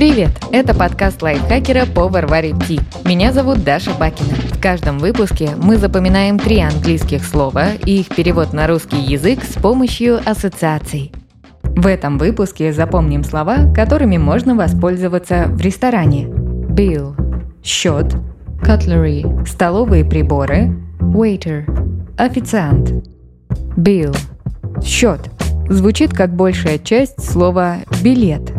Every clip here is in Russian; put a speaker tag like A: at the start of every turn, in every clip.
A: Привет! Это подкаст лайфхакера по Варваре Ти. Меня зовут Даша Бакина. В каждом выпуске мы запоминаем три английских слова и их перевод на русский язык с помощью ассоциаций. В этом выпуске запомним слова, которыми можно воспользоваться в ресторане. Bill – счет, cutlery – столовые приборы, waiter – официант. Bill – счет. Звучит как большая часть слова «билет».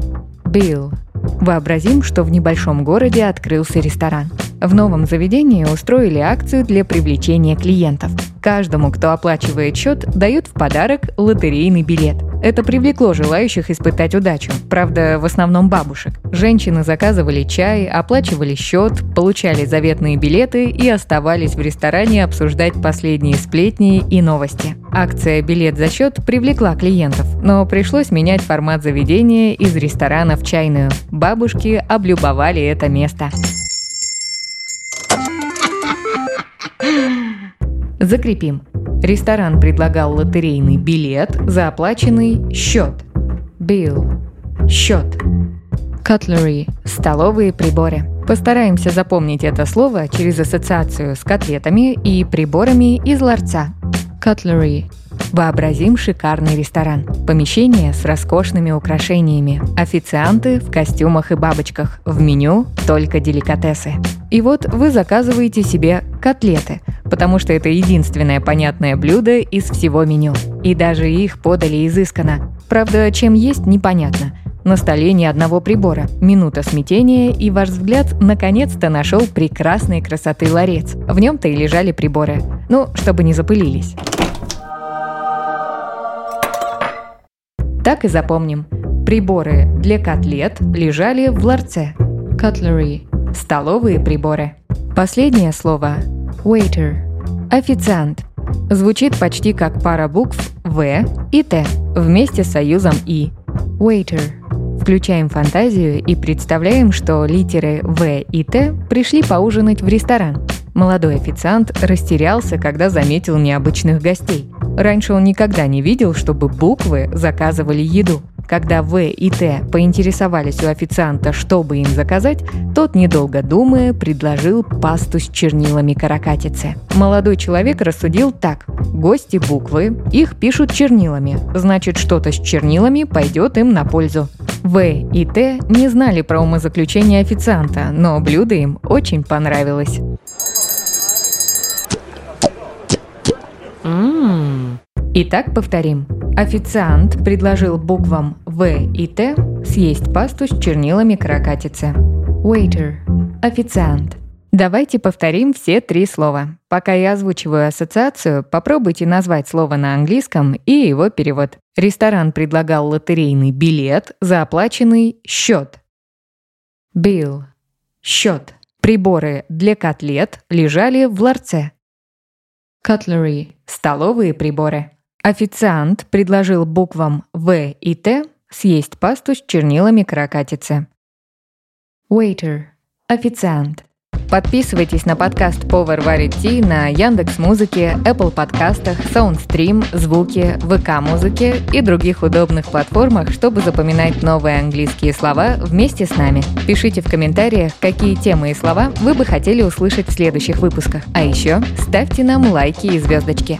A: Bill – Вообразим, что в небольшом городе открылся ресторан. В новом заведении устроили акцию для привлечения клиентов. Каждому, кто оплачивает счет, дают в подарок лотерейный билет. Это привлекло желающих испытать удачу, правда, в основном бабушек. Женщины заказывали чай, оплачивали счет, получали заветные билеты и оставались в ресторане обсуждать последние сплетни и новости. Акция «Билет за счет» привлекла клиентов, но пришлось менять формат заведения из ресторана в чайную. Бабушки облюбовали это место. Закрепим. Ресторан предлагал лотерейный билет за оплаченный счет. Bill. Счет. Cutlery. Столовые приборы. Постараемся запомнить это слово через ассоциацию с котлетами и приборами из ларца. Cutlery. Вообразим шикарный ресторан. Помещение с роскошными украшениями. Официанты в костюмах и бабочках. В меню только деликатесы. И вот вы заказываете себе котлеты – потому что это единственное понятное блюдо из всего меню. И даже их подали изысканно. Правда, чем есть, непонятно. На столе ни одного прибора. Минута смятения, и ваш взгляд наконец-то нашел прекрасной красоты ларец. В нем-то и лежали приборы. Ну, чтобы не запылились. Так и запомним. Приборы для котлет лежали в ларце. Cutlery. Столовые приборы. Последнее слово Waiter. Официант. Звучит почти как пара букв В и Т вместе с союзом И. Waiter. Включаем фантазию и представляем, что литеры В и Т пришли поужинать в ресторан. Молодой официант растерялся, когда заметил необычных гостей. Раньше он никогда не видел, чтобы буквы заказывали еду. Когда В и Т поинтересовались у официанта, что бы им заказать, тот, недолго думая, предложил пасту с чернилами каракатицы. Молодой человек рассудил так. Гости буквы, их пишут чернилами, значит что-то с чернилами пойдет им на пользу. В и Т не знали про умозаключение официанта, но блюдо им очень понравилось. Итак, повторим. Официант предложил буквам В и Т съесть пасту с чернилами каракатицы. Waiter – официант. Давайте повторим все три слова. Пока я озвучиваю ассоциацию, попробуйте назвать слово на английском и его перевод. Ресторан предлагал лотерейный билет за оплаченный счет. Bill – счет. Приборы для котлет лежали в ларце. Cutlery – столовые приборы. Официант предложил буквам В и Т съесть пасту с чернилами каракатицы. Waiter – официант. Подписывайтесь на подкаст Повар варит Ти на Яндекс Музыке, Apple подкастах, Soundstream, Звуки, ВК Музыке и других удобных платформах, чтобы запоминать новые английские слова вместе с нами. Пишите в комментариях, какие темы и слова вы бы хотели услышать в следующих выпусках. А еще ставьте нам лайки и звездочки.